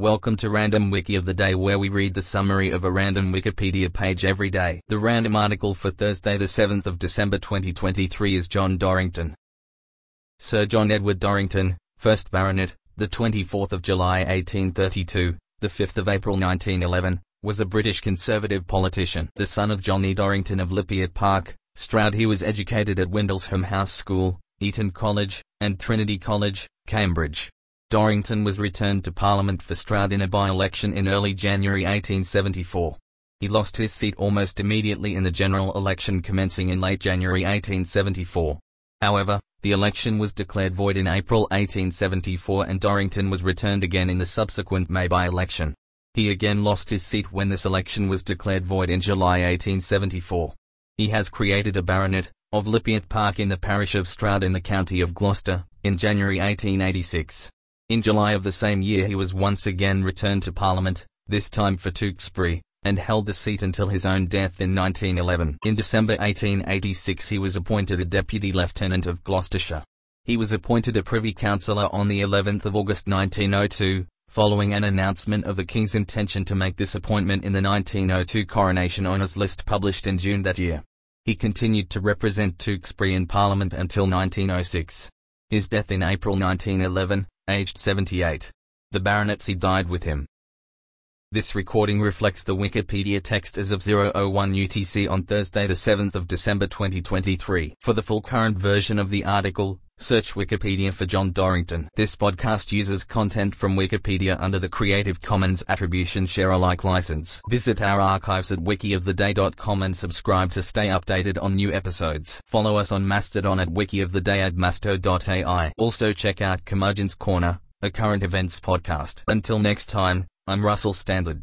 Welcome to Random Wiki of the Day where we read the summary of a random Wikipedia page every day. The random article for Thursday the 7th of December 2023 is John Dorington. Sir John Edward Dorington, 1st Baronet, the 24th of July 1832, the 5th of April 1911, was a British Conservative politician. The son of John E. Dorington of Lypiatt Park, Stroud he was educated at Windlesham House School, Eton College, and Trinity College, Cambridge. Dorington was returned to Parliament for Stroud in a by-election in early January 1874. He lost his seat almost immediately in the general election commencing in late January 1874. However, the election was declared void in April 1874 and Dorington was returned again in the subsequent May by-election. He again lost his seat when this election was declared void in July 1874. He has created a baronet, of Lypiatt Park in the parish of Stroud in the county of Gloucester, in January 1886. In July of the same year he was once again returned to Parliament, this time for Tewkesbury, and held the seat until his own death in 1911. In December 1886 he was appointed a Deputy Lieutenant of Gloucestershire. He was appointed a Privy Councillor on the 11th of August 1902, following an announcement of the King's intention to make this appointment in the 1902 Coronation Honours List published in June that year. He continued to represent Tewkesbury in Parliament until 1906. His death in April 1911, aged 78. The baronetcy died with him. This recording reflects the Wikipedia text as of 001 UTC on Thursday the 7th of December 2023. For the full current version of the article, search Wikipedia for John Dorington. This podcast uses content from Wikipedia under the Creative Commons Attribution Share Alike license. Visit our archives at wikioftheday.com and subscribe to stay updated on new episodes. Follow us on Mastodon at wikioftheday at masto.ai. Also check out Curmudgeon's Corner, a current events podcast. Until next time, I'm Russell Standard.